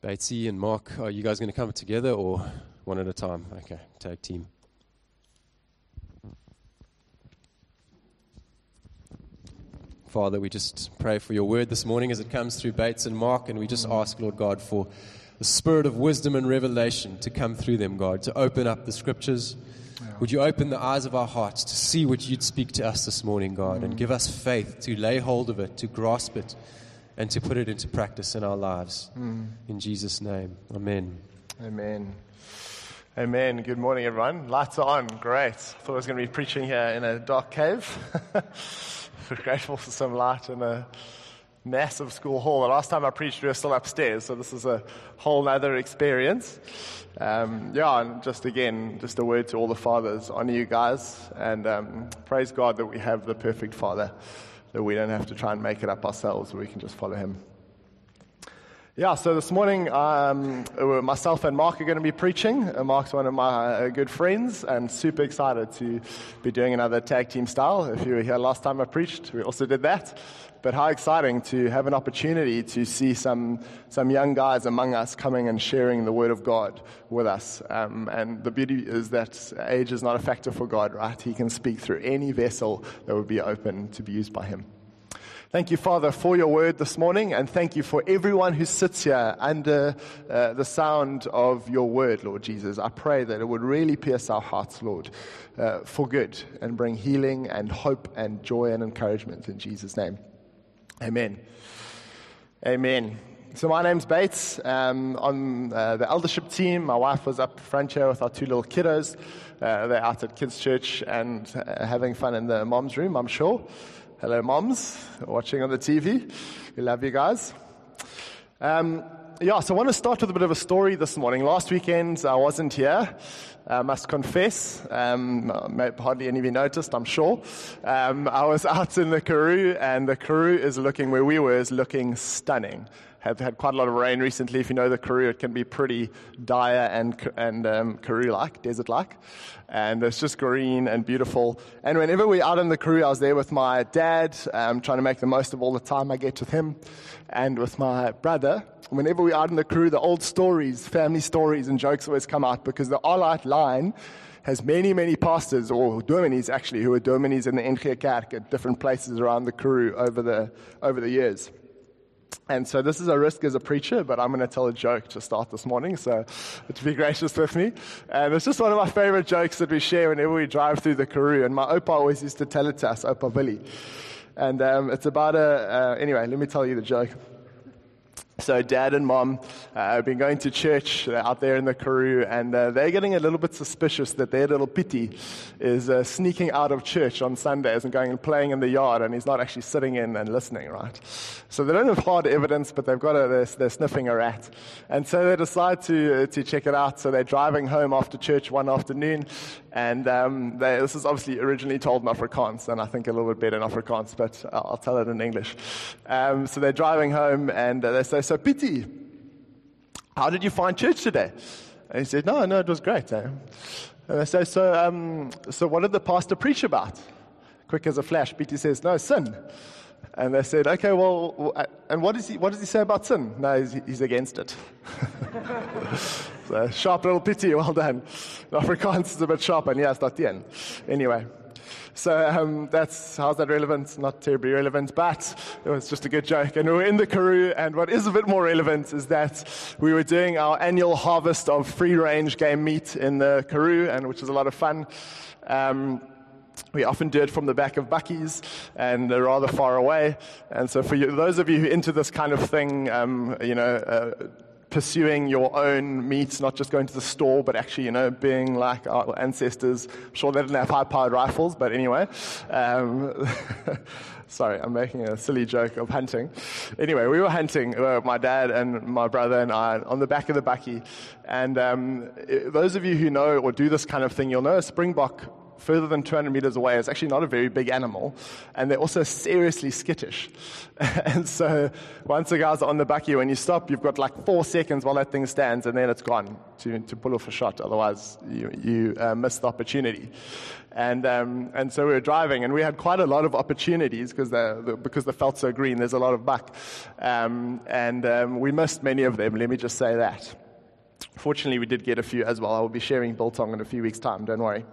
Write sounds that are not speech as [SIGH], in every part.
Batesy and Mark, are you guys going to come together or one at a time? Okay, tag team. Father, we just pray for your word this morning as it comes through Bates and Mark, and we just ask, Lord God, for the spirit of wisdom and revelation to come through them, God, to open up the scriptures. Would you open the eyes of our hearts to see what you'd speak to us this morning, God, and give us faith to lay hold of it, to grasp it, and to put it into practice in our lives. In Jesus' name, amen. Amen. Amen. Good morning, everyone. Lights are on. Great. I Thought I was going to be preaching here in a dark cave. [LAUGHS] We're grateful for some light in a massive school hall. The last time I preached, we were still upstairs, so this is a whole other experience. Um, yeah, and just again, just a word to all the fathers. Honor you guys, and um, praise God that we have the perfect father, that we don't have to try and make it up ourselves, we can just follow him. Yeah, so this morning, um, myself and Mark are going to be preaching. Uh, Mark's one of my uh, good friends, and super excited to be doing another tag team style. If you were here last time I preached, we also did that. But how exciting to have an opportunity to see some, some young guys among us coming and sharing the Word of God with us. Um, and the beauty is that age is not a factor for God, right? He can speak through any vessel that would be open to be used by Him. Thank you, Father, for your word this morning, and thank you for everyone who sits here under uh, the sound of your word, Lord Jesus. I pray that it would really pierce our hearts, Lord, uh, for good and bring healing and hope and joy and encouragement in Jesus' name. Amen. Amen. So my name's Bates. Um, on uh, the eldership team, my wife was up front here with our two little kiddos. Uh, they're out at kids' church and uh, having fun in the mom's room, I'm sure. Hello, moms, watching on the TV. We love you guys. Um, yeah, so I want to start with a bit of a story this morning. Last weekend, I wasn't here. I must confess, um, hardly any of you noticed, I'm sure. Um, I was [LAUGHS] out in the Karoo, and the Karoo is looking where we were, is looking stunning. Have had quite a lot of rain recently. If you know the Karoo, it can be pretty dire and and um, Karoo-like, desert-like, and it's just green and beautiful. And whenever we're out in the Karoo, I was there with my dad, um, trying to make the most of all the time I get with him, and with my brother. Whenever we're out in the Karoo, the old stories, family stories, and jokes always come out because the Arlight line has many, many pastors, or dominees actually, who are dominees in the NG Kerk at different places around the Karoo over the, over the years. And so this is a risk as a preacher, but I'm going to tell a joke to start this morning, so to be gracious with me. And it's just one of my favorite jokes that we share whenever we drive through the Karoo. And my opa always used to tell it to us, Opa Billy. And um, it's about a, uh, anyway, let me tell you the joke. So, dad and mom uh, have been going to church out there in the Karoo, and uh, they're getting a little bit suspicious that their little pitty is uh, sneaking out of church on Sundays and going and playing in the yard, and he's not actually sitting in and listening, right? So, they don't have hard evidence, but they've got a, they're, they're sniffing a rat. And so they decide to, uh, to check it out. So, they're driving home after church one afternoon, and um, they, this is obviously originally told in Afrikaans, and I think a little bit better in Afrikaans, but I'll tell it in English. Um, so, they're driving home, and uh, they say, so, Pity, how did you find church today? And he said, No, no, it was great. Eh? And I say, so, um, so what did the pastor preach about? Quick as a flash, Pity says, No, sin. And they said, Okay, well, and what, is he, what does he say about sin? No, he's, he's against it. [LAUGHS] so, sharp little pity, well done. Afrikaans is a bit sharp, and yeah, it's not the end. Anyway. So um, that's how's that relevant? Not terribly relevant, but it was just a good joke. And we were in the Karoo, and what is a bit more relevant is that we were doing our annual harvest of free-range game meat in the Karoo, and which is a lot of fun. Um, we often do it from the back of bakkie's and they're rather far away. And so, for you, those of you who are into this kind of thing, um, you know, uh, pursuing your own meat, not just going to the store, but actually, you know, being like our ancestors. I'm sure they didn't have high-powered rifles, but anyway. Um, [LAUGHS] sorry, I'm making a silly joke of hunting. Anyway, we were hunting, uh, my dad and my brother and I, on the back of the bakkie. And um, those of you who know or do this kind of thing, you'll know a springbok further than 200 meters away is actually not a very big animal, and they're also seriously skittish. [LAUGHS] and so once the guys are on the bakkie, when you stop, you've got like four seconds while that thing stands, and then it's gone to, to pull off a shot. Otherwise, you, you uh, miss the opportunity. And, um, and so we were driving, and we had quite a lot of opportunities because the, because the veld so green, there's a lot of buck. Um, and um, we missed many of them, let me just say that. Fortunately, we did get a few as well. I will be sharing Biltong in a few weeks' time, don't worry.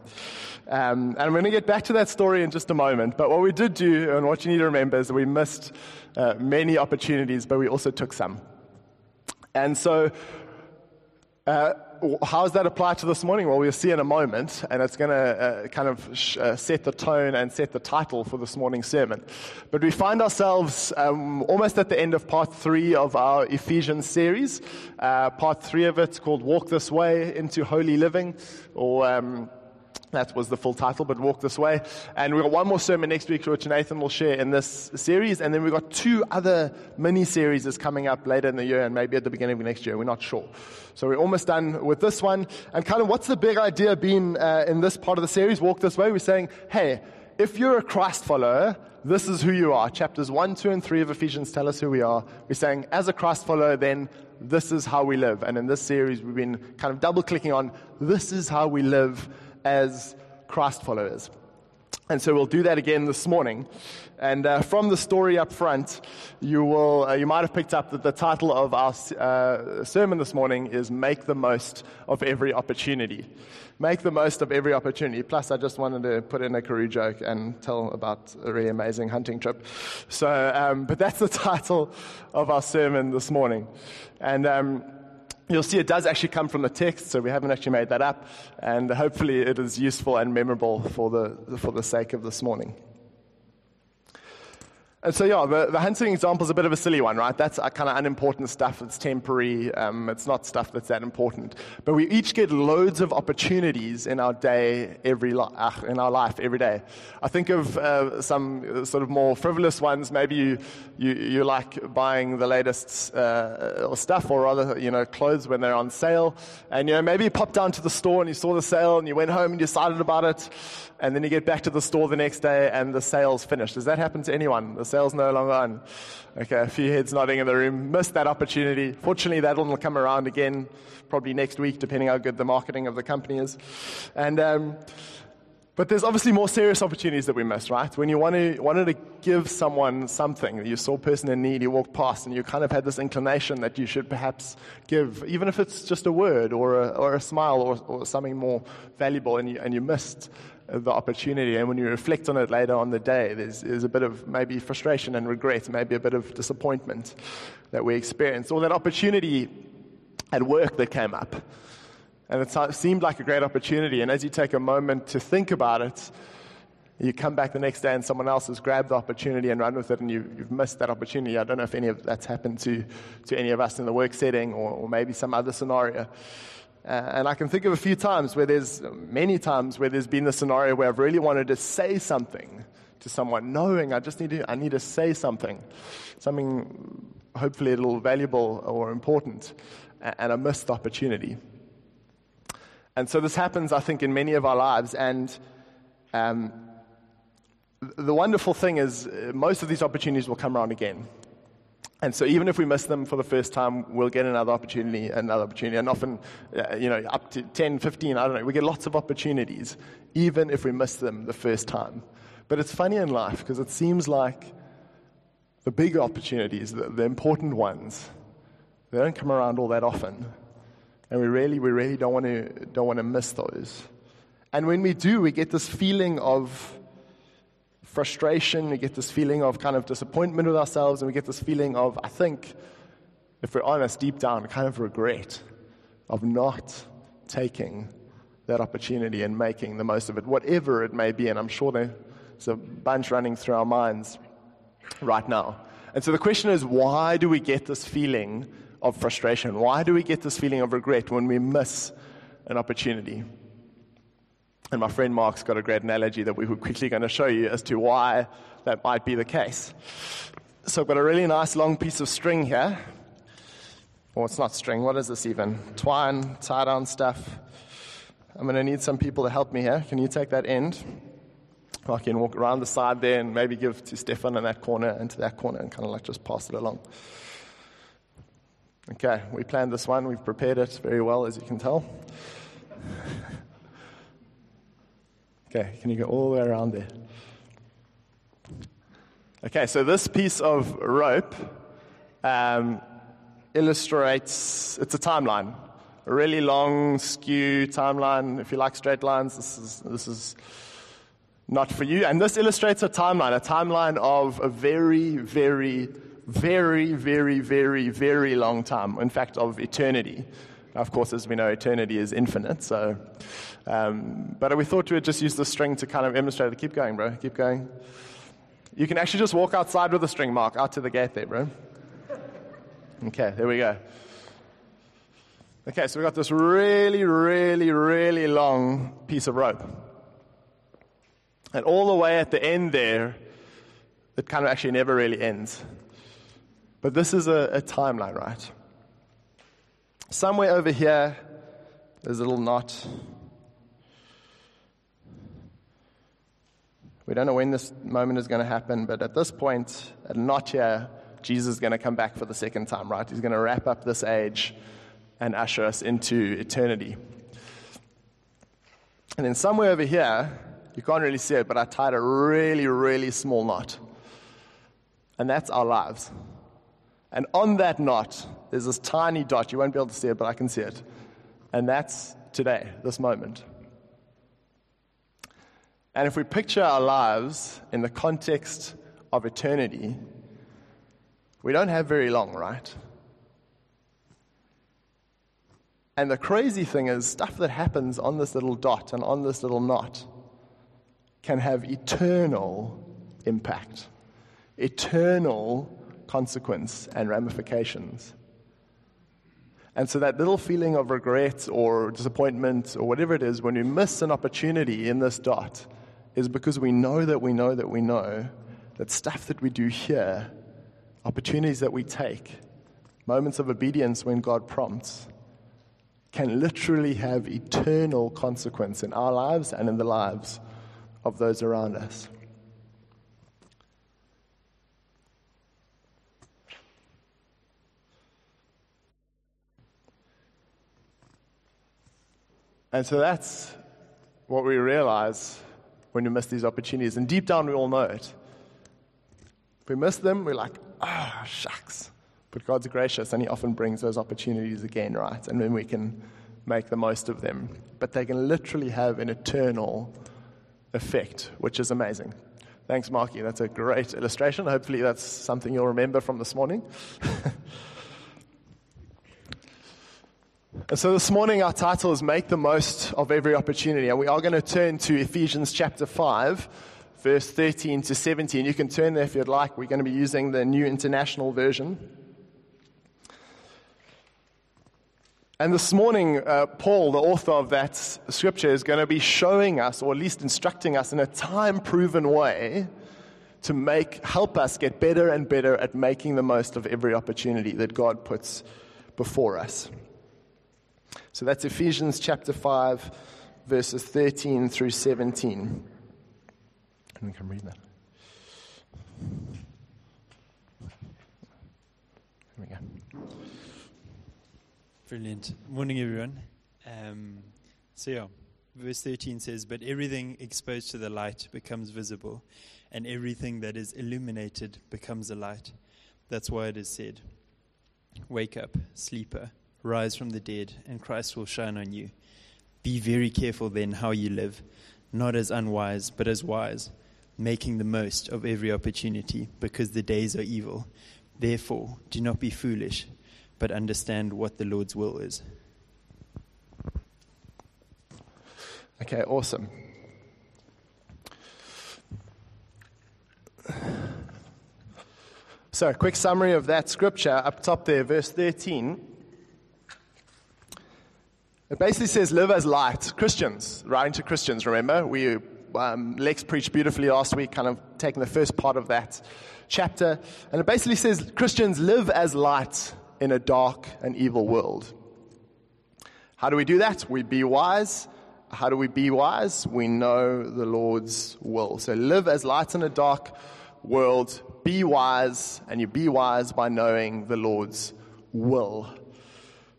Um, and I'm going to get back to that story in just a moment. But what we did do, and what you need to remember, is that we missed uh, many opportunities, but we also took some. And so, uh, how does that apply to this morning? Well, we'll see in a moment, and it's going to uh, kind of sh- uh, set the tone and set the title for this morning's sermon. But we find ourselves um, almost at the end of part three of our Ephesians series. Uh, part three of it's called Walk This Way into Holy Living, or um, that was the full title, but Walk This Way. And we've got one more sermon next week, which Nathan will share in this series. And then we've got two other mini series coming up later in the year and maybe at the beginning of next year. We're not sure. So we're almost done with this one. And kind of what's the big idea been uh, in this part of the series, Walk This Way? We're saying, hey, if you're a Christ follower, this is who you are. Chapters 1, 2, and 3 of Ephesians tell us who we are. We're saying, as a Christ follower, then this is how we live. And in this series, we've been kind of double clicking on this is how we live as Christ followers. And so we'll do that again this morning. And uh, from the story up front, you, will, uh, you might have picked up that the title of our uh, sermon this morning is Make the Most of Every Opportunity. Make the most of every opportunity. Plus, I just wanted to put in a Karoo joke and tell about a really amazing hunting trip. So, um, but that's the [LAUGHS] title of our sermon this morning. And um, You'll see it does actually come from the text, so we haven't actually made that up, and hopefully it is useful and memorable for the, for the sake of this morning. And so, yeah, the, the hunting example is a bit of a silly one, right? That's kind of unimportant stuff. It's temporary. Um, it's not stuff that's that important. But we each get loads of opportunities in our day, every li- uh, in our life, every day. I think of uh, some sort of more frivolous ones. Maybe you, you, you like buying the latest uh, stuff, or rather, you know, clothes when they're on sale. And, you know, maybe you popped down to the store and you saw the sale and you went home and you decided about it. And then you get back to the store the next day and the sale's finished. Does that happen to anyone? The sale's no longer on. Okay, a few heads nodding in the room. Missed that opportunity. Fortunately, that one will come around again, probably next week, depending how good the marketing of the company is. And, um, but there's obviously more serious opportunities that we miss, right? When you want to, wanted to give someone something, you saw a person in need, you walked past, and you kind of had this inclination that you should perhaps give, even if it's just a word or a, or a smile or, or something more valuable, and you, and you missed the opportunity. And when you reflect on it later on the day, there's, there's a bit of maybe frustration and regret, maybe a bit of disappointment that we experience, or that opportunity at work that came up. And it seemed like a great opportunity. And as you take a moment to think about it, you come back the next day and someone else has grabbed the opportunity and run with it, and you, have missed that opportunity. I don't know if any of that's happened to, to any of us in the work setting or, or maybe some other scenario. Uh, and I can think of a few times where there's, many times where there's been the scenario where I've really wanted to say something to someone, knowing I just need to, I need to say something, something hopefully a little valuable or important, and I missed opportunity. And so this happens, I think, in many of our lives. And um, the wonderful thing is, uh, most of these opportunities will come around again. And so even if we miss them for the first time, we'll get another opportunity, another opportunity. And often, uh, you know, up to 10, 15, I don't know, we get lots of opportunities, even if we miss them the first time. But it's funny in life because it seems like the big opportunities, the, the important ones, they don't come around all that often. And we really, we really don't want to, don't want to miss those. And when we do, we get this feeling of frustration, we get this feeling of kind of disappointment with ourselves, and we get this feeling of, I think, if we're honest, deep down, kind of regret of not taking that opportunity and making the most of it, whatever it may be. And I'm sure there's a bunch running through our minds right now. And so the question is why do we get this feeling of frustration? Why do we get this feeling of regret when we miss an opportunity? And my friend Mark's got a great analogy that we were quickly going to show you as to why that might be the case. So I've got a really nice long piece of string here. Well, it's not string, what is this even? Twine, tie down stuff. I'm going to need some people to help me here. Can you take that end? I can walk around the side there and maybe give to Stefan in that corner and to that corner and kind of like just pass it along. Okay, we planned this one. We've prepared it very well, as you can tell. Okay, can you go all the way around there? Okay, so this piece of rope um, illustrates it's a timeline, a really long, skew timeline. If you like straight lines, this is this is not for you. And this illustrates a timeline, a timeline of a very, very, very, very, very, very long time. In fact, of eternity. Now, of course, as we know, eternity is infinite. So, um, but we thought we would just use the string to kind of illustrate it. Keep going, bro. Keep going. You can actually just walk outside with the string mark out to the gate there, bro. Okay, there we go. Okay, so we've got this really, really, really long piece of rope. And all the way at the end there, it kind of actually never really ends. But this is a, a timeline, right? Somewhere over here, there's a little knot. We don't know when this moment is going to happen, but at this point, at knot here, Jesus is going to come back for the second time, right? He's going to wrap up this age and usher us into eternity. And then somewhere over here, you can't really see it, but I tied a really, really small knot. And that's our lives. And on that knot, there's this tiny dot. You won't be able to see it, but I can see it. And that's today, this moment. And if we picture our lives in the context of eternity, we don't have very long, right? And the crazy thing is, stuff that happens on this little dot and on this little knot can have eternal impact, eternal consequence and ramifications. And so, that little feeling of regret or disappointment or whatever it is when we miss an opportunity in this dot is because we know that we know that we know that stuff that we do here, opportunities that we take, moments of obedience when God prompts, can literally have eternal consequence in our lives and in the lives of those around us. And so that's what we realize when we miss these opportunities. And deep down, we all know it. If we miss them, we're like, ah, oh, shucks. But God's gracious, and He often brings those opportunities again, right? And then we can make the most of them. But they can literally have an eternal effect, which is amazing. Thanks, Marky. That's a great illustration. Hopefully, that's something you'll remember from this morning. [LAUGHS] And so this morning, our title is Make the Most of Every Opportunity. And we are going to turn to Ephesians chapter 5, verse 13 to 17. You can turn there if you'd like. We're going to be using the New International Version. And this morning, uh, Paul, the author of that scripture, is going to be showing us, or at least instructing us in a time proven way, to make, help us get better and better at making the most of every opportunity that God puts before us. So that's Ephesians chapter 5, verses 13 through 17. And we can read that. Here we go. Brilliant. Morning, everyone. Um, so, yeah, verse 13 says, But everything exposed to the light becomes visible, and everything that is illuminated becomes a light. That's why it is said, Wake up, sleeper rise from the dead, and Christ will shine on you. Be very careful then how you live, not as unwise, but as wise, making the most of every opportunity, because the days are evil. Therefore, do not be foolish, but understand what the Lord's will is. Okay, awesome. So, a quick summary of that scripture up top there, verse 13. It basically says, live as light. Christians, writing to Christians, remember? We, um, Lex preached beautifully last week, kind of taking the first part of that chapter. And it basically says, Christians live as light in a dark and evil world. How do we do that? We be wise. how do we be wise? We know the Lord's will. So live as lights in a dark world. Be wise, and you be wise by knowing the Lord's will.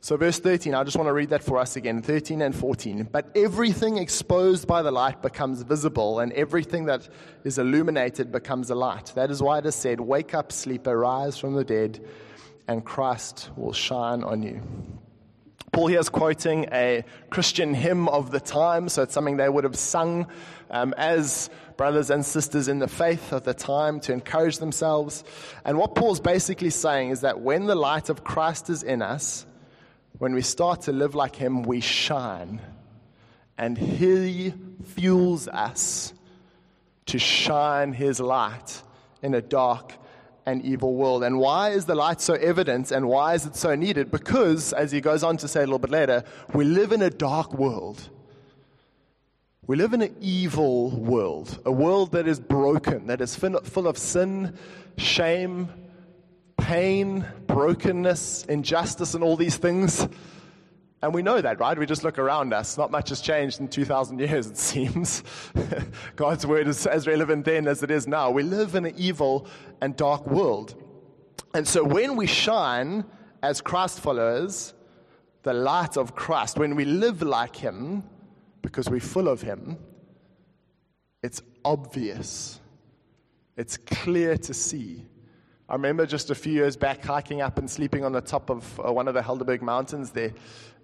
So, verse 13, I just want to read that for us again 13 and 14. But everything exposed by the light becomes visible, and everything that is illuminated becomes a light. That is why it is said, Wake up, sleeper, rise from the dead, and Christ will shine on you. Paul here is quoting a Christian hymn of the time, so it's something they would have sung um, as brothers and sisters in the faith of the time to encourage themselves. And what Paul's basically saying is that when the light of Christ is in us, when we start to live like Him, we shine. And He fuels us to shine His light in a dark and evil world. And why is the light so evident and why is it so needed? Because, as he goes on to say a little bit later, we live in a dark world. We live in an evil world, a world that is broken, that is full of sin, shame, pain, brokenness, injustice, and all these things. And we know that, right? We just look around us. Not much has changed in 2,000 years, it [LAUGHS] seems. God's word is as relevant then as it is now. We live in an evil and dark world. And so when we shine as Christ followers, the light of Christ, when we live like Him, because we're full of Him, it's obvious. It's clear to see. I remember just a few years back hiking up and sleeping on the top of uh, one of the Helderberg Mountains there.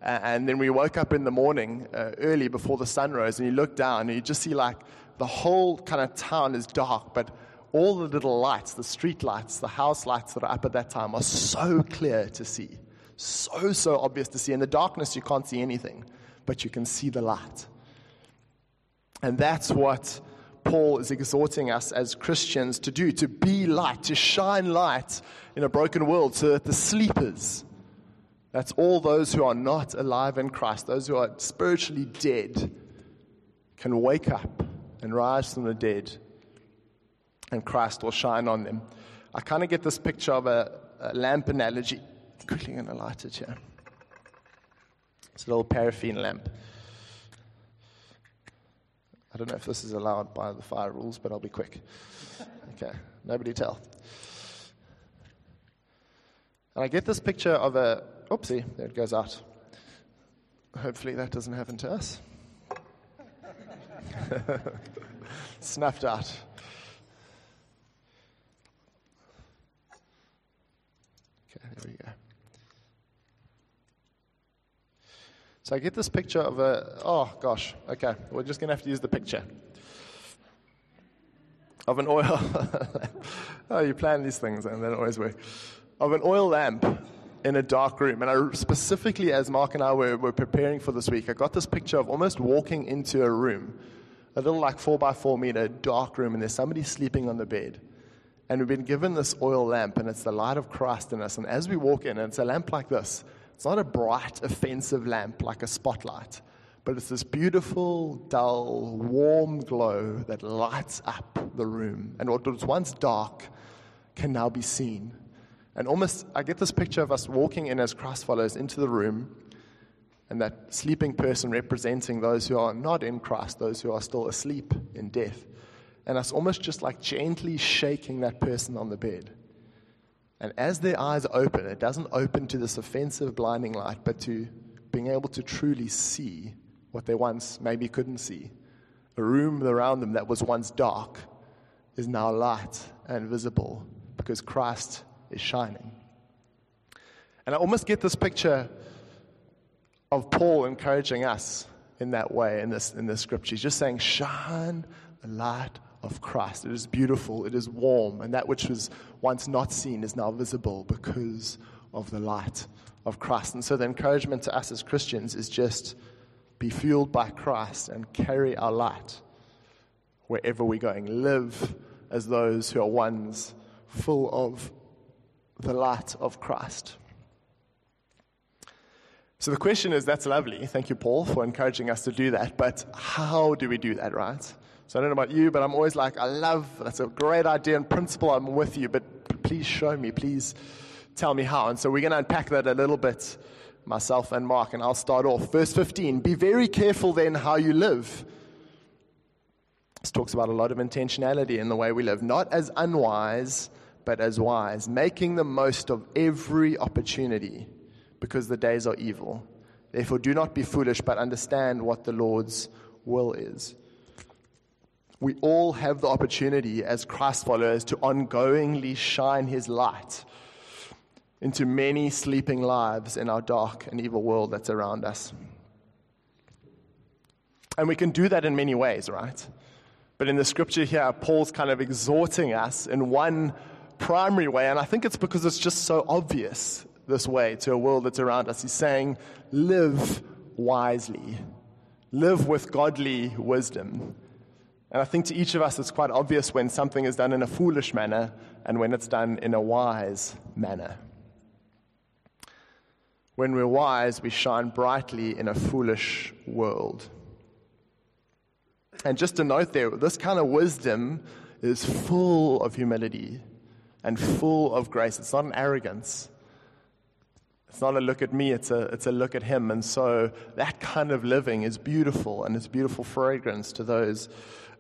Uh, and then we woke up in the morning uh, early before the sun rose, and you look down and you just see like the whole kind of town is dark, but all the little lights, the street lights, the house lights that are up at that time are so clear to see. So, so obvious to see. In the darkness, you can't see anything, but you can see the light. And that's what Paul is exhorting us as Christians to do to be light, to shine light in a broken world so that the sleepers, that's all those who are not alive in Christ, those who are spiritually dead, can wake up and rise from the dead, and Christ will shine on them. I kind of get this picture of a, a lamp analogy. Quickly going to light it here. It's a little paraffin lamp. I don't know if this is allowed by the fire rules, but I'll be quick. [LAUGHS] Okay, nobody tell. And I get this picture of a, oopsie, there it goes out. Hopefully that doesn't happen to us. [LAUGHS] Snuffed out. Okay, there we go. So I get this picture of a, oh gosh, okay, we're just going to have to use the picture of an oil. [LAUGHS] oh, you plan these things and they don't always work. Of an oil lamp in a dark room. And I specifically, as Mark and I were, were preparing for this week, I got this picture of almost walking into a room, a little like four by four meter dark room, and there's somebody sleeping on the bed. And we've been given this oil lamp, and it's the light of Christ in us. And as we walk in, and it's a lamp like this, it's not a bright, offensive lamp like a spotlight, but it's this beautiful, dull, warm glow that lights up the room. And what was once dark can now be seen. And almost, I get this picture of us walking in as Christ follows into the room, and that sleeping person representing those who are not in Christ, those who are still asleep in death. And us almost just like gently shaking that person on the bed and as their eyes open, it doesn't open to this offensive blinding light, but to being able to truly see what they once maybe couldn't see. A room around them that was once dark is now light and visible because Christ is shining. And I almost get this picture of Paul encouraging us in that way in this, in this scripture. He's just saying, Shine the light of Christ. It is beautiful, it is warm, and that which was once not seen is now visible because of the light of Christ. And so the encouragement to us as Christians is just be fueled by Christ and carry our light wherever we're going. Live as those who are ones full of the light of Christ. So the question is that's lovely. Thank you, Paul, for encouraging us to do that. But how do we do that, right? So I don't know about you, but I'm always like, I love, that's a great idea in principle, I'm with you, but please show me, please tell me how. And so we're going to unpack that a little bit myself and Mark, and I'll start off. Verse 15 Be very careful then how you live. This talks about a lot of intentionality in the way we live, not as unwise, but as wise, making the most of every opportunity because the days are evil. Therefore, do not be foolish, but understand what the Lord's will is. We all have the opportunity as Christ followers to ongoingly shine his light into many sleeping lives in our dark and evil world that's around us. And we can do that in many ways, right? But in the scripture here, Paul's kind of exhorting us in one primary way, and I think it's because it's just so obvious this way to a world that's around us. He's saying, live wisely, live with godly wisdom. And I think to each of us, it's quite obvious when something is done in a foolish manner and when it's done in a wise manner. When we're wise, we shine brightly in a foolish world. And just a note there this kind of wisdom is full of humility and full of grace. It's not an arrogance. It's not a look at me, it's a, it's a look at him. And so that kind of living is beautiful and it's beautiful fragrance to those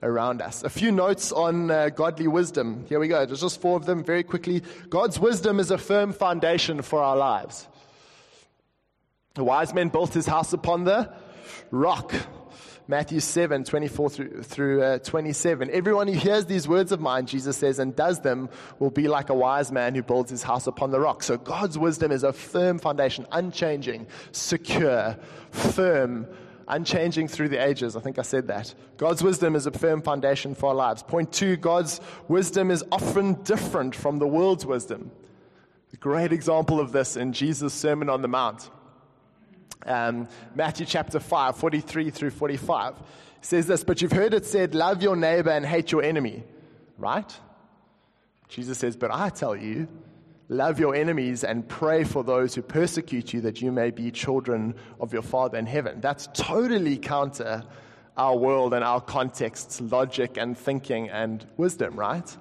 around us. A few notes on uh, godly wisdom. Here we go. There's just four of them very quickly. God's wisdom is a firm foundation for our lives. The wise man built his house upon the rock. Matthew 7, 24 through, through uh, 27. Everyone who hears these words of mine, Jesus says, and does them will be like a wise man who builds his house upon the rock. So God's wisdom is a firm foundation, unchanging, secure, firm, unchanging through the ages. I think I said that. God's wisdom is a firm foundation for our lives. Point two, God's wisdom is often different from the world's wisdom. A great example of this in Jesus' Sermon on the Mount. Um, Matthew chapter 5, 43 through 45 says this, but you've heard it said, love your neighbor and hate your enemy, right? Jesus says, but I tell you, love your enemies and pray for those who persecute you that you may be children of your Father in heaven. That's totally counter our world and our context's logic and thinking and wisdom, right?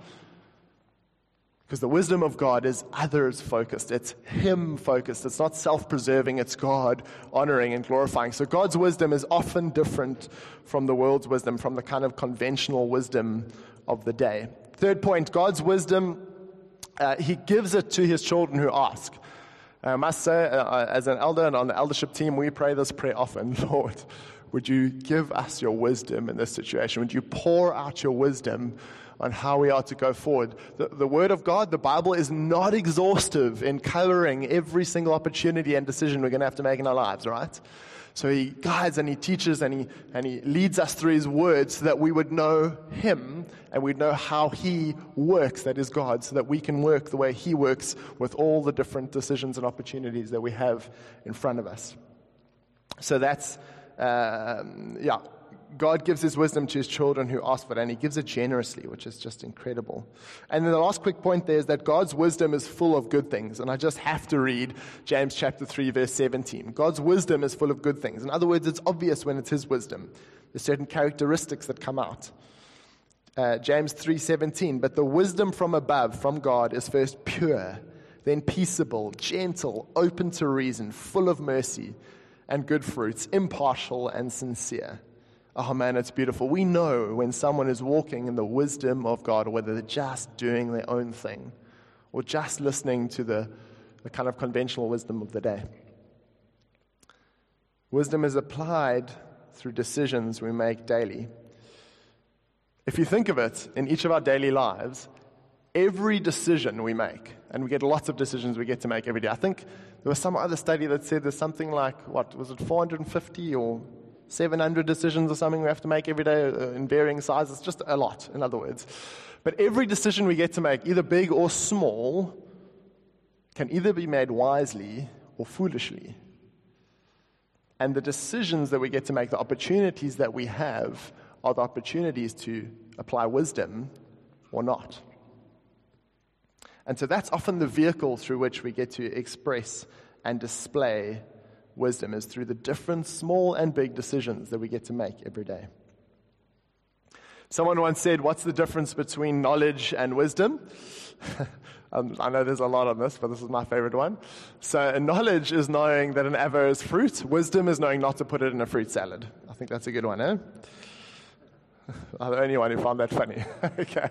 Because the wisdom of God is others focused, it's Him focused. It's not self preserving, it's God honoring and glorifying. So God's wisdom is often different from the world's wisdom, from the kind of conventional wisdom of the day. Third point God's wisdom, uh, He gives it to His children who ask. I must say, uh, as an elder and on the eldership team, we pray this prayer often [LAUGHS] Lord, would you give us your wisdom in this situation? Would you pour out your wisdom on how we are to go forward. The, the Word of God, the Bible, is not exhaustive in covering every single opportunity and decision we're going to have to make in our lives, right? So he guides and he teaches and he, and he leads us through his word so that we would know him and we'd know how he works, that is God, so that we can work the way he works with all the different decisions and opportunities that we have in front of us. So that's, uh, yeah, God gives his wisdom to his children who ask for it, and he gives it generously, which is just incredible. And then the last quick point there is that God's wisdom is full of good things. And I just have to read James chapter 3, verse 17. God's wisdom is full of good things. In other words, it's obvious when it's his wisdom. There's certain characteristics that come out. Uh, James 3:17, but the wisdom from above, from God, is first pure, then peaceable, gentle, open to reason, full of mercy and good fruits, impartial and sincere. Oh man, it's beautiful. We know when someone is walking in the wisdom of God, or whether they're just doing their own thing, or just listening to the, the kind of conventional wisdom of the day. Wisdom is applied through decisions we make daily. If you think of it, in each of our daily lives, every decision we make, and we get lots of decisions we get to make every day. I think there was some other study that said there's something like, what, was it 450 or 700 decisions or something we have to make every day uh, in varying sizes, just a lot, in other words. But every decision we get to make, either big or small, can either be made wisely or foolishly. And the decisions that we get to make, the opportunities that we have, are the opportunities to apply wisdom or not. And so that's often the vehicle through which we get to express and display wisdom is through the different small and big decisions that we get to make every day. Someone once said, What's the difference between knowledge and wisdom? [LAUGHS] um, I know there's a lot on this, but this is my favorite one. So, knowledge is knowing that an avo is fruit, wisdom is knowing not to put it in a fruit salad. I think that's a good one, eh? [LAUGHS] I'm the only one who found that funny. [LAUGHS] okay.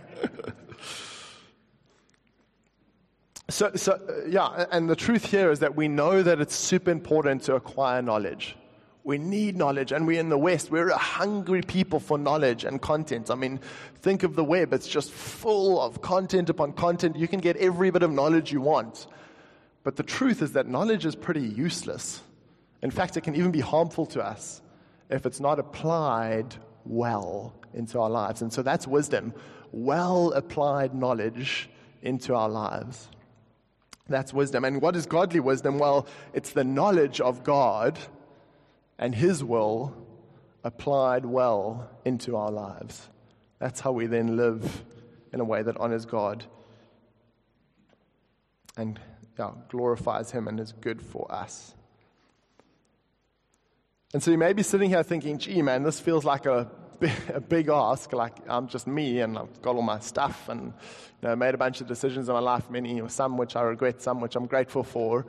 So, so uh, yeah, and the truth here is that we know that it's super important to acquire knowledge. We need knowledge, and we're in the West. We're a hungry people for knowledge and content. I mean, think of the web, it's just full of content upon content. You can get every bit of knowledge you want. But the truth is that knowledge is pretty useless. In fact, it can even be harmful to us if it's not applied well into our lives. And so that's wisdom well applied knowledge into our lives. That's wisdom. And what is godly wisdom? Well, it's the knowledge of God and His will applied well into our lives. That's how we then live in a way that honors God and yeah, glorifies Him and is good for us. And so you may be sitting here thinking, gee, man, this feels like a [LAUGHS] a big ask. Like I'm just me, and I've got all my stuff, and you know, made a bunch of decisions in my life. Many, some which I regret, some which I'm grateful for.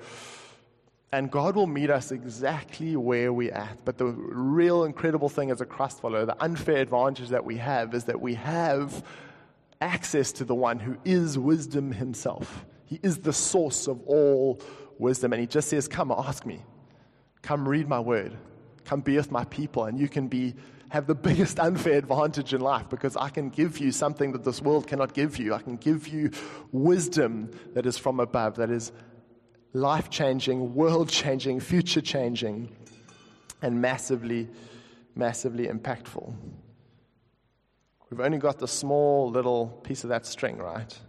And God will meet us exactly where we're at. But the real incredible thing as a Christ follower, the unfair advantage that we have is that we have access to the one who is wisdom himself. He is the source of all wisdom. And he just says, Come ask me. Come read my word. Come be with my people. And you can be have the [LAUGHS] biggest unfair advantage in life because I can give you something that this world cannot give you. I can give you wisdom that is from above, that is life changing, world changing, future changing, and massively, massively impactful. We've only got the small little piece of that string, right?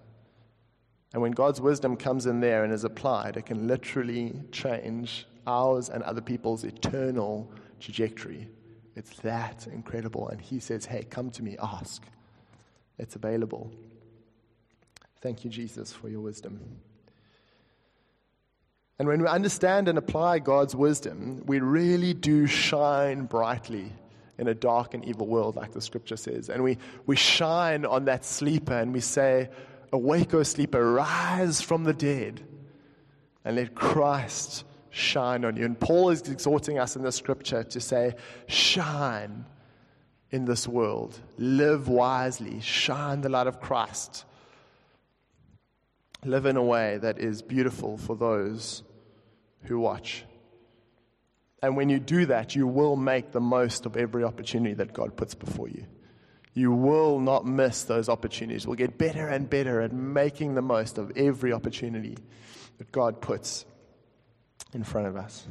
And when God's wisdom comes in there and is applied, it can literally change ours and other people's eternal trajectory. It's that incredible. And he says, Hey, come to me, ask. It's available. Thank you, Jesus, for your wisdom. And when we understand and apply God's wisdom, we really do shine brightly in a dark and evil world, like the scripture says. And we, we shine on that sleeper and we say, Awake, O sleeper, rise from the dead, and let Christ shine on you. And Paul is exhorting us in the scripture to say, shine in this world, live wisely, shine the light of Christ, live in a way that is beautiful for those who watch. And when you do that, you will make the most of every opportunity that God puts before you. You will not miss those opportunities. We'll get better and better at making the most of every opportunity that God puts in front of us.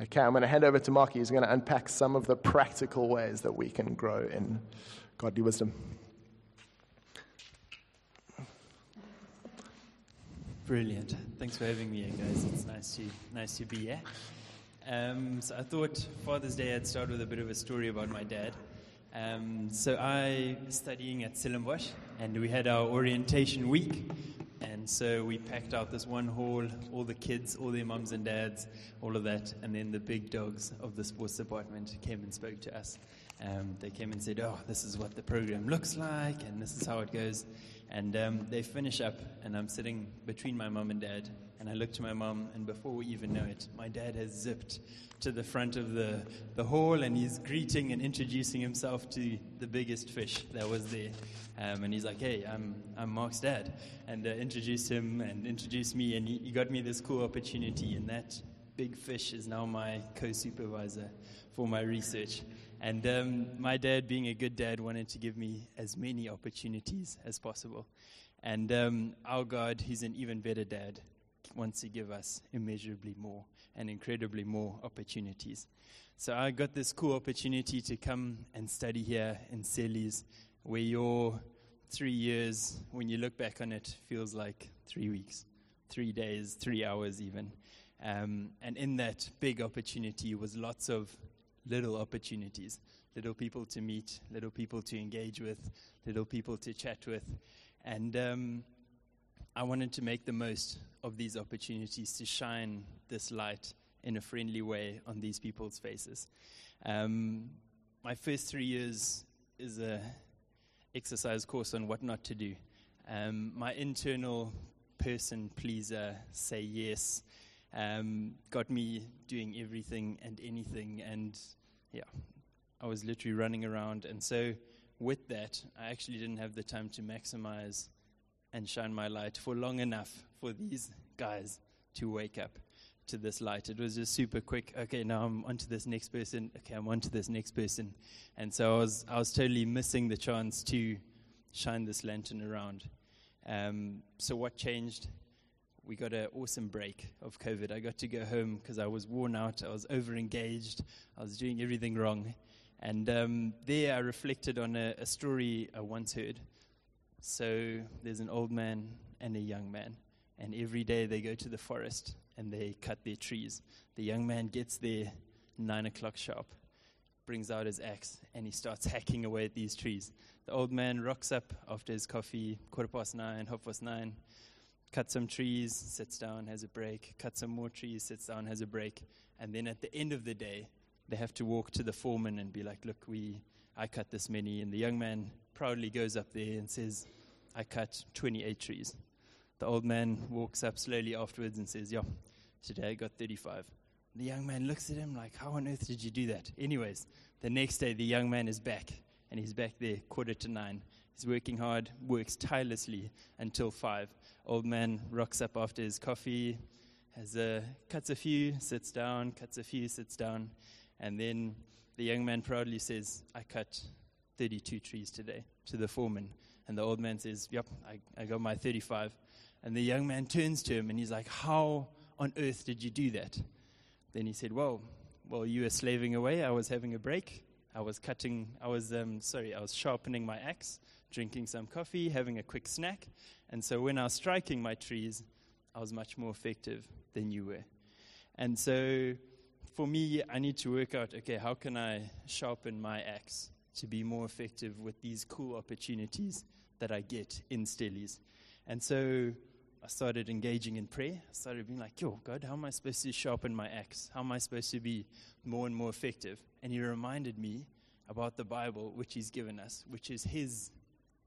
Okay, I'm going to hand over to Marky. He's going to unpack some of the practical ways that we can grow in godly wisdom. Brilliant. Thanks for having me here, guys. It's nice to, nice to be here. Um, so I thought Father's Day I'd start with a bit of a story about my dad. Um, so I was studying at Stellenbosch, and we had our orientation week. And so we packed out this one hall, all the kids, all their mums and dads, all of that. And then the big dogs of the sports department came and spoke to us. Um, they came and said, Oh, this is what the program looks like, and this is how it goes. And um, they finish up, and I'm sitting between my mom and dad. And I look to my mom, and before we even know it, my dad has zipped to the front of the, the hall and he's greeting and introducing himself to the biggest fish that was there. Um, and he's like, hey, I'm, I'm Mark's dad. And uh, introduced him and introduced me, and he, he got me this cool opportunity. And that big fish is now my co supervisor for my research. And um, my dad, being a good dad, wanted to give me as many opportunities as possible. And um, our God, He's an even better dad, wants to give us immeasurably more and incredibly more opportunities. So I got this cool opportunity to come and study here in Stellies, where your three years, when you look back on it, feels like three weeks, three days, three hours even. Um, and in that big opportunity was lots of little opportunities, little people to meet, little people to engage with, little people to chat with. And um, I wanted to make the most of these opportunities to shine this light in a friendly way on these people's faces. Um, my first three years is a exercise course on what not to do. Um, my internal person pleaser, say yes, um, got me doing everything and anything, and yeah, I was literally running around. And so, with that, I actually didn't have the time to maximize and shine my light for long enough for these guys to wake up to this light. It was just super quick. Okay, now I'm on to this next person. Okay, I'm on to this next person. And so I was, I was totally missing the chance to shine this lantern around. Um, so what changed? We got an awesome break of COVID. I got to go home because I was worn out. I was over engaged. I was doing everything wrong. And um, there I reflected on a, a story I once heard. So there's an old man and a young man. And every day they go to the forest and they cut their trees. The young man gets there nine o'clock sharp, brings out his axe, and he starts hacking away at these trees. The old man rocks up after his coffee, quarter past nine, half past nine, cuts some trees, sits down, has a break, cuts some more trees, sits down, has a break. And then at the end of the day, they have to walk to the foreman and be like, Look, we, I cut this many. And the young man proudly goes up there and says, I cut 28 trees. The old man walks up slowly afterwards and says, Yeah, today I got 35. The young man looks at him like, How on earth did you do that? Anyways, the next day, the young man is back, and he's back there quarter to nine. He's working hard, works tirelessly until five. Old man rocks up after his coffee, has a, cuts a few, sits down, cuts a few, sits down, and then the young man proudly says, I cut 32 trees today to the foreman. And the old man says, Yep, I, I got my 35. And the young man turns to him and he's like, How on earth did you do that? Then he said, Well, while you were slaving away, I was having a break. I was cutting, I was, um, sorry, I was sharpening my axe, drinking some coffee, having a quick snack. And so when I was striking my trees, I was much more effective than you were. And so for me, I need to work out okay, how can I sharpen my axe to be more effective with these cool opportunities that I get in Stellies? And so I started engaging in prayer. I started being like, yo, God, how am I supposed to sharpen my axe? How am I supposed to be more and more effective? And He reminded me about the Bible, which He's given us, which is His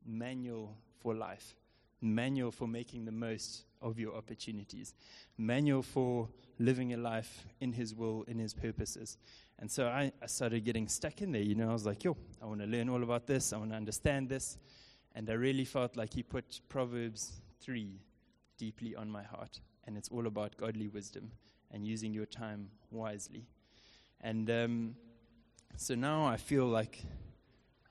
manual for life, manual for making the most of your opportunities, manual for living a life in His will, in His purposes. And so I, I started getting stuck in there. You know, I was like, yo, I want to learn all about this, I want to understand this. And I really felt like He put Proverbs 3 deeply on my heart. And it's all about godly wisdom and using your time wisely. And um, so now I feel like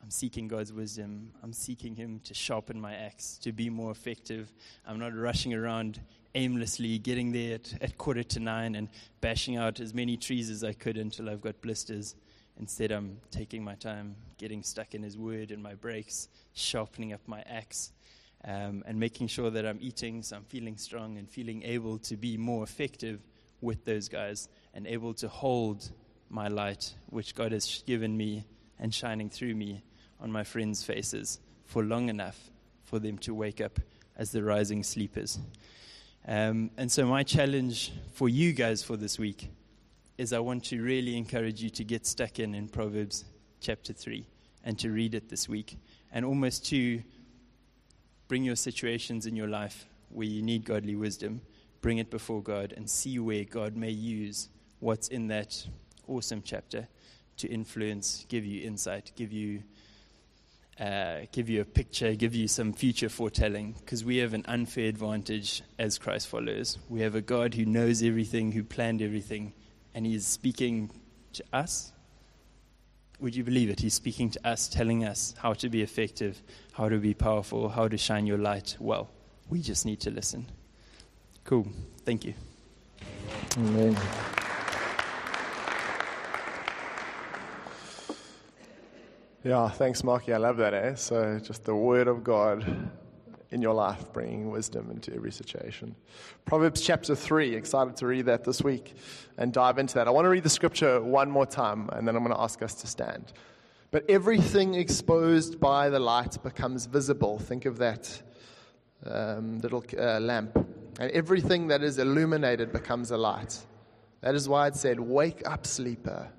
I'm seeking God's wisdom. I'm seeking Him to sharpen my axe, to be more effective. I'm not rushing around aimlessly, getting there at, at, quarter to nine and bashing out as many trees as I could until I've got blisters. Instead, I'm taking my time, getting stuck in His Word and my breaks, sharpening up my axe, um, and making sure that I'm eating, so I'm feeling strong and feeling able to be more effective with those guys and able to hold my light, which God has given me and shining through me on my friends' faces for long enough for them to wake up as the rising sleepers. Um, and so, my challenge for you guys for this week is I want to really encourage you to get stuck in in Proverbs chapter 3 and to read it this week and almost to bring your situations in your life where you need godly wisdom, bring it before God and see where God may use what's in that awesome chapter to influence, give you insight, give you. Uh, give you a picture, give you some future foretelling, because we have an unfair advantage as Christ followers. We have a God who knows everything, who planned everything, and He's speaking to us would you believe it? He's speaking to us, telling us how to be effective, how to be powerful, how to shine your light well. We just need to listen. Cool. Thank you. Amen. Yeah, thanks, Marky. I love that, eh? So, just the Word of God in your life, bringing wisdom into every situation. Proverbs chapter 3, excited to read that this week and dive into that. I want to read the scripture one more time, and then I'm going to ask us to stand. But everything exposed by the light becomes visible. Think of that um, little uh, lamp. And everything that is illuminated becomes a light. That is why it said, Wake up, sleeper.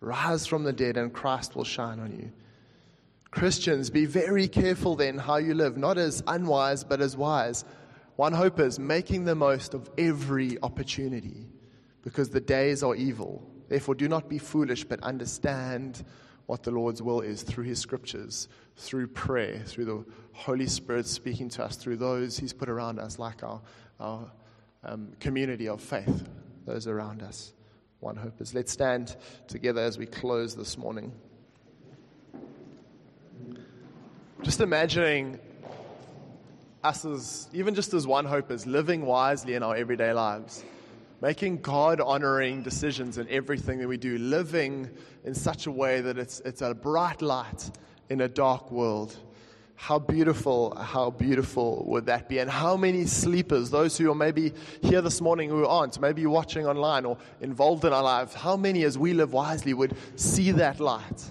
Rise from the dead, and Christ will shine on you. Christians, be very careful then how you live, not as unwise, but as wise. One Hopers making the most of every opportunity because the days are evil. Therefore, do not be foolish, but understand what the Lord's will is through His scriptures, through prayer, through the Holy Spirit speaking to us, through those He's put around us, like our, our um, community of faith, those around us. One Hopers. Let's stand together as we close this morning. Just imagining us as, even just as One Hopers, living wisely in our everyday lives making God honoring decisions in everything that we do, living in such a way that it's, it's a bright light in a dark world. How beautiful, how beautiful would that be? And how many sleepers, those who are maybe here this morning who aren't, maybe watching online or involved in our lives, how many as we live wisely would see that light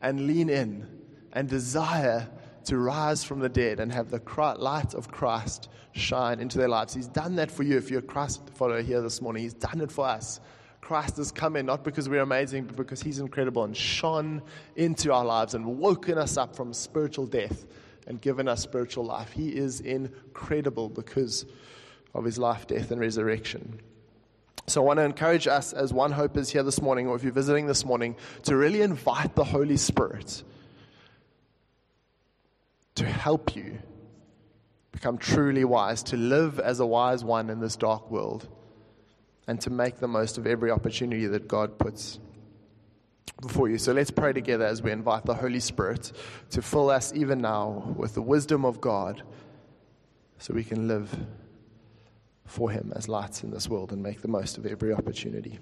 and lean in and desire to rise from the dead and have the light of Christ shine into their lives. He's done that for you if you're a Christ follower here this morning. He's done it for us. Christ has come in not because we're amazing, but because He's incredible and shone into our lives and woken us up from spiritual death and given us spiritual life. He is incredible because of His life, death, and resurrection. So I want to encourage us as One Hopers here this morning, or if you're visiting this morning, to really invite the Holy Spirit to help you become truly wise, to live as a wise one in this dark world, and to make the most of every opportunity that God puts before you. So let's pray together as we invite the Holy Spirit to fill us even now with the wisdom of God so we can live for Him as lights in this world and make the most of every opportunity.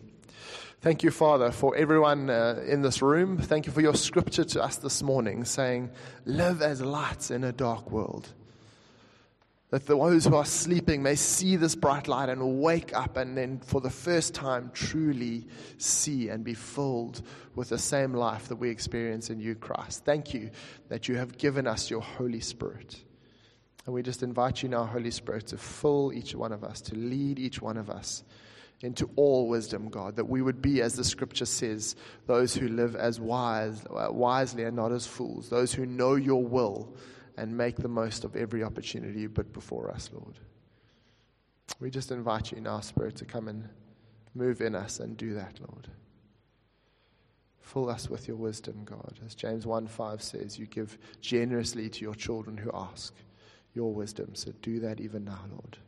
Thank you, Father, for everyone uh, in this room. Thank you for your scripture to us this morning saying, Live as lights in a dark world that those who are sleeping may see this bright light and wake up and then for the first time truly see and be filled with the same life that we experience in you, Christ. Thank you that you have given us your Holy Spirit. And we just invite you now, Holy Spirit, to fill each one of us, to lead each one of us into all wisdom, God, that we would be, as the scripture says, those who live as wise, uh, wisely and not as fools, those who know your will and make the most of every opportunity you put before us, Lord. We just invite you in our Spirit, to come and move in us and do that, Lord. Fill us with your wisdom, God. As James 1 5 says, you give generously to your children who ask your wisdom. So do that even now, Lord.